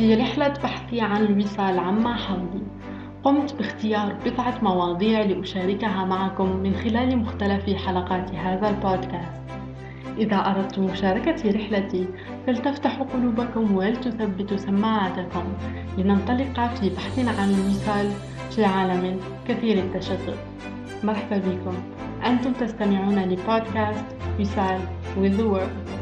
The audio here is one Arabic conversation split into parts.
في رحلة بحثي عن الوصال عما حولي. قمت باختيار بضعة مواضيع لأشاركها معكم من خلال مختلف حلقات هذا البودكاست. إذا أردتم مشاركة رحلتي فلتفتحوا قلوبكم ولتثبتوا سماعاتكم لننطلق في بحث عن الوصال في عالم كثير التشتت. مرحبا بكم. أنتم تستمعون لبودكاست وصال with the world.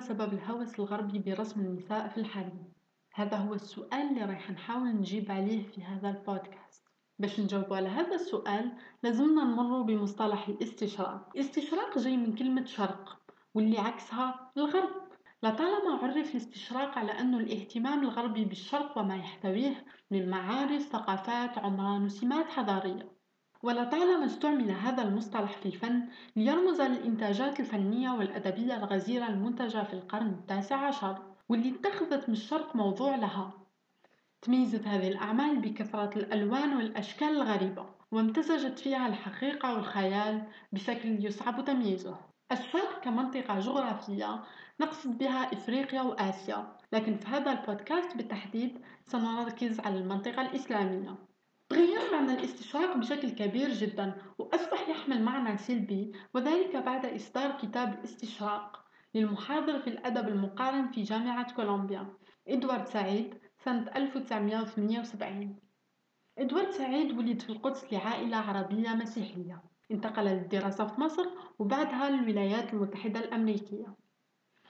سبب الهوس الغربي برسم النساء في الحريم؟ هذا هو السؤال اللي راح نحاول نجيب عليه في هذا البودكاست. باش نجاوب على هذا السؤال لازمنا نمر بمصطلح الاستشراق. الاستشراق جاي من كلمة شرق واللي عكسها الغرب. لطالما عرف الاستشراق على أنه الاهتمام الغربي بالشرق وما يحتويه من معارف ثقافات عمران وسمات حضارية. ولطالما استعمل هذا المصطلح في الفن ليرمز للإنتاجات الفنية والأدبية الغزيرة المنتجة في القرن التاسع عشر واللي اتخذت من الشرق موضوع لها. تميزت هذه الأعمال بكثرة الألوان والأشكال الغريبة وامتزجت فيها الحقيقة والخيال بشكل يصعب تمييزه. الشرق كمنطقة جغرافية نقصد بها إفريقيا وآسيا لكن في هذا البودكاست بالتحديد سنركز على المنطقة الإسلامية. معنى الاستشراق بشكل كبير جدا وأصبح يحمل معنى سلبي وذلك بعد إصدار كتاب الاستشراق للمحاضر في الأدب المقارن في جامعة كولومبيا. إدوارد سعيد سنة 1978 إدوارد سعيد ولد في القدس لعائلة عربية مسيحية. انتقل للدراسة في مصر وبعدها للولايات المتحدة الأمريكية.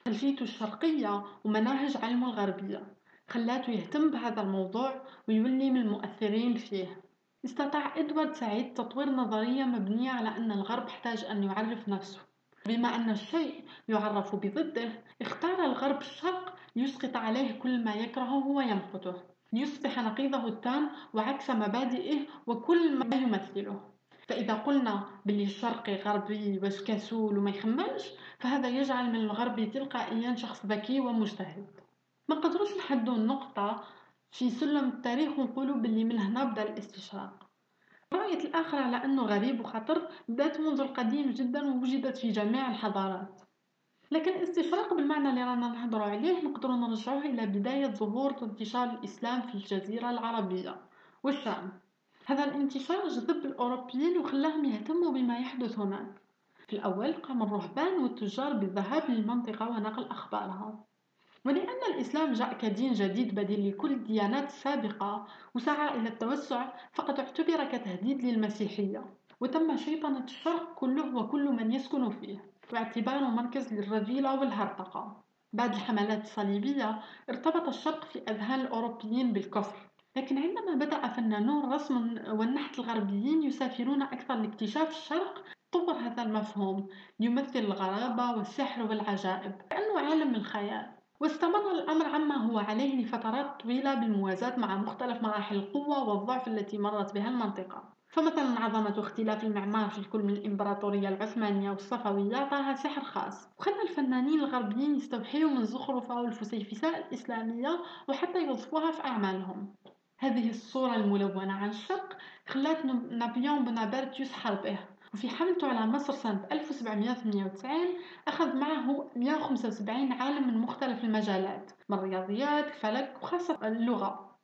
خلفيته الشرقية ومناهج علمه الغربية. خلاته يهتم بهذا الموضوع ويولي من المؤثرين فيه. استطاع إدوارد سعيد تطوير نظرية مبنية على أن الغرب احتاج أن يعرف نفسه. بما أن الشيء يعرف بضده اختار الغرب الشرق ليسقط عليه كل ما يكرهه ويمقته ليصبح نقيضه التام وعكس مبادئه وكل ما يمثله. فإذا قلنا باللي الشرقي غربي باش كسول وما يخممش فهذا يجعل من الغربي تلقائيا شخص ذكي ومجتهد. ما قدروش نحدوا النقطة في سلم التاريخ ونقولوا باللي من هنا بدا الاستشراق. رؤية الآخر على أنه غريب وخطر بدأت منذ القديم جدا ووجدت في جميع الحضارات. لكن الاستشراق بالمعنى اللي رانا نهضر عليه نقدر نرجعوه إلى بداية ظهور انتشار الإسلام في الجزيرة العربية. والشام هذا الانتشار جذب الأوروبيين وخلاهم يهتموا بما يحدث هناك. في الأول قام الرهبان والتجار بالذهاب للمنطقة ونقل أخبارها ولأن الإسلام جاء كدين جديد بديل لكل الديانات السابقة وسعى إلى التوسع فقد اعتبر كتهديد للمسيحية وتم شيطنة الشرق كله وكل من يسكن فيه واعتباره مركز للرذيلة والهرطقة. بعد الحملات الصليبية ارتبط الشرق في أذهان الأوروبيين بالكفر لكن عندما بدأ فنانو الرسم والنحت الغربيين يسافرون أكثر لاكتشاف الشرق طور هذا المفهوم ليمثل الغرابة والسحر والعجائب كأنه عالم الخيال. واستمر الأمر عما هو عليه لفترات طويلة بالموازاة مع مختلف مراحل القوة والضعف التي مرت بها المنطقة. فمثلا عظمة اختلاف المعمار في الكل من الإمبراطورية العثمانية والصفوية أعطاها سحر خاص. وخلى الفنانين الغربيين يستوحيوا من الزخرفة والفسيفساء الإسلامية وحتى يوظفوها في أعمالهم. هذه الصورة الملونة عن الشرق خلات نابليون بونابرت يسحر به. وفي حملته على مصر سنة 1798 أخذ معه 175 عالم من مختلف المجالات من الرياضيات الفلك وخاصة اللغة.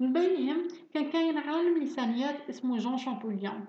من بينهم كان كاين عالم لسانيات اسمه جون شامبوليون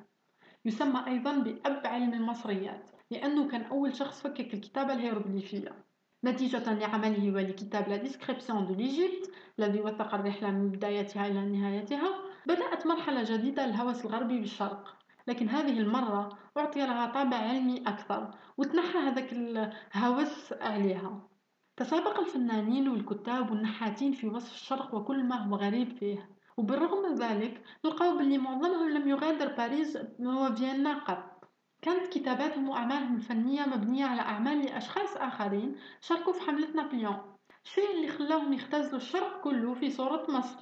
يسمى أيضا بأب علم المصريات لأنه كان أول شخص فكك الكتابة الهيروغليفية. نتيجة لعمله ولكتاب La Description de l'Égypte الذي وثق الرحلة من بدايتها إلى نهايتها بدأت مرحلة جديدة للهوس الغربي بالشرق. لكن هذه المرة أعطي لها طابع علمي أكثر وتنحى هذاك الهوس عليها. تسابق الفنانين والكتاب والنحاتين في وصف الشرق وكل ما هو غريب فيه. وبالرغم من ذلك لقوا باللي معظمهم لم يغادر باريس وفيينا قط. كانت كتاباتهم وأعمالهم الفنية مبنية على أعمال لأشخاص آخرين شاركوا في حملة نابليون الشيء اللي خلاهم يختزلوا الشرق كله في صورة مصر.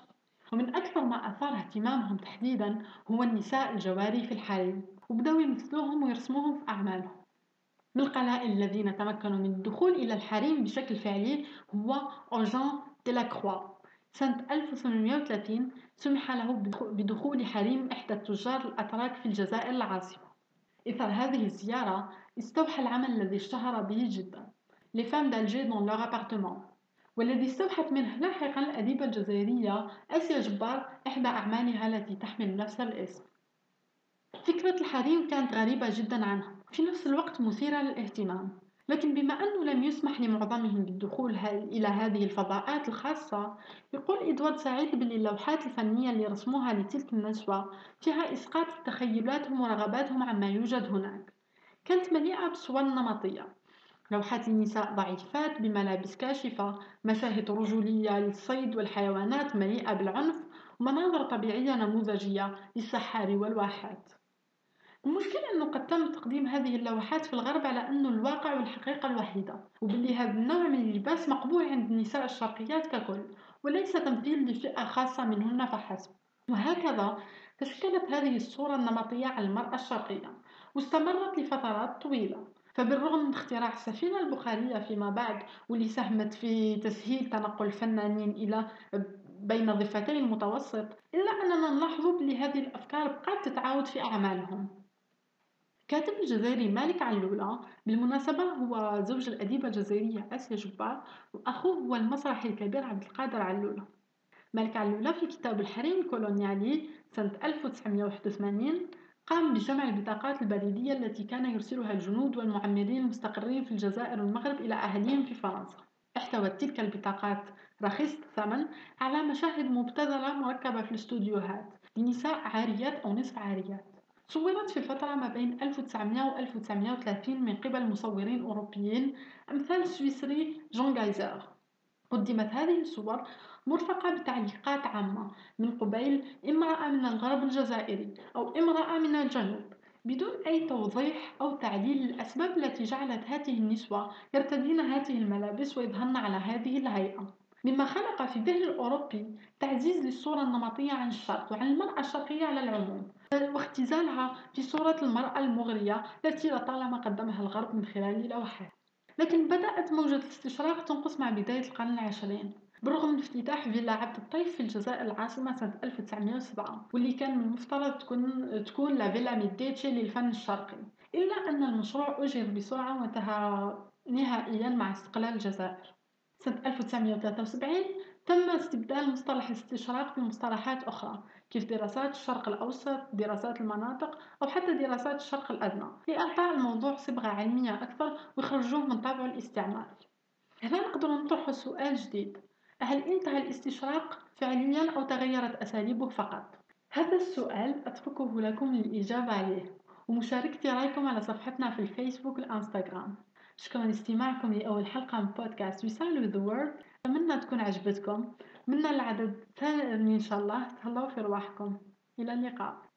ومن أكثر ما أثار اهتمامهم تحديدا هو النساء الجواري في الحريم وبدأوا يمثلوهم ويرسموهم في أعمالهم. من القلائل الذين تمكنوا من الدخول إلى الحريم بشكل فعلي هو أوجان ديلاكروا سنة 1830 سمح له بدخول حريم إحدى التجار الأتراك في الجزائر العاصمة. إثر هذه الزيارة استوحى العمل الذي اشتهر به جدا. Les femmes d'Alger dans leur appartement. والذي استوحت منه لاحقا الأديبة الجزائرية آسيا جبار إحدى أعمالها التي تحمل نفس الاسم. فكرة الحريم كانت غريبة جدا عنها في نفس الوقت مثيرة للاهتمام. لكن بما أنه لم يسمح لمعظمهم بالدخول إلى هذه الفضاءات الخاصة يقول إدوارد سعيد بأن اللوحات الفنية اللي رسموها لتلك النشوة فيها إسقاط تخيلاتهم ورغباتهم عما يوجد هناك. كانت مليئة بصور نمطية لوحات النساء ضعيفات بملابس كاشفة مشاهد رجولية للصيد والحيوانات مليئة بالعنف ومناظر طبيعية نموذجية للسحار والواحات. المشكلة أنه قد تم تقديم هذه اللوحات في الغرب على أنه الواقع والحقيقة الوحيدة وباللي هذا النوع من اللباس مقبول عند النساء الشرقيات ككل وليس تمثيل لفئة خاصة منهن فحسب. وهكذا تشكلت هذه الصورة النمطية على المرأة الشرقية واستمرت لفترات طويلة. فبالرغم من اختراع السفينة البخارية فيما بعد واللي ساهمت في تسهيل تنقل الفنانين إلى بين ضفتي المتوسط إلا أننا نلاحظ بلي هذه الأفكار بقات تتعاود في أعمالهم. الكاتب الجزائري مالك علولة بالمناسبة هو زوج الأديبة الجزائرية آسيا جبار وأخوه هو المسرحي الكبير عبد القادر علولة. مالك علولة في كتاب الحريم الكولونيالي سنة 1981 قام بجمع البطاقات البريدية التي كان يرسلها الجنود والمعمرين المستقرين في الجزائر والمغرب إلى أهلهم في فرنسا. احتوت تلك البطاقات رخيصة الثمن على مشاهد مبتذلة مركبة في الاستوديوهات لنساء عاريات أو نصف عاريات. صورت في الفترة ما بين 1900 و 1930 من قبل مصورين أوروبيين أمثال السويسري جون جايزر. قدمت هذه الصور مرفقة بتعليقات عامة من قبيل امرأة من الغرب الجزائري أو امرأة من الجنوب بدون أي توضيح أو تعليل للأسباب التي جعلت هذه النسوة يرتدين هذه الملابس ويظهرن على هذه الهيئة. مما خلق في ذهن الأوروبي تعزيز للصورة النمطية عن الشرق وعن المرأة الشرقية على العموم واختزالها في صورة المرأة المغرية التي لطالما قدمها الغرب من خلال لوحات لكن بدأت موجة الاستشراق تنقص مع بداية القرن العشرين بالرغم من افتتاح فيلا عبد الطيف في الجزائر العاصمة سنة 1907 واللي كان من المفترض تكون تكون لا فيلا ميديتشي للفن الشرقي. إلا أن المشروع أجر بسرعة وانتهى نهائيا مع استقلال الجزائر. سنة 1973 تم استبدال مصطلح الاستشراق بمصطلحات أخرى كيف دراسات الشرق الأوسط دراسات المناطق أو حتى دراسات الشرق الأدنى. لإعطاء الموضوع صبغة علمية أكثر ويخرجوه من طابعه الاستعماري هنا نقدر نطرح سؤال جديد. هل انتهى الاستشراق فعليا أو تغيرت أساليبه فقط؟ هذا السؤال أتركه لكم للإجابة عليه. ومشاركتي رأيكم على صفحتنا في الفيسبوك والإنستغرام شكرا لاستماعكم لأول حلقة من بودكاست رسالة with the world. أتمنى تكون عجبتكم. من العدد الثاني إن شاء الله. تهلاو في رواحكم. إلى اللقاء.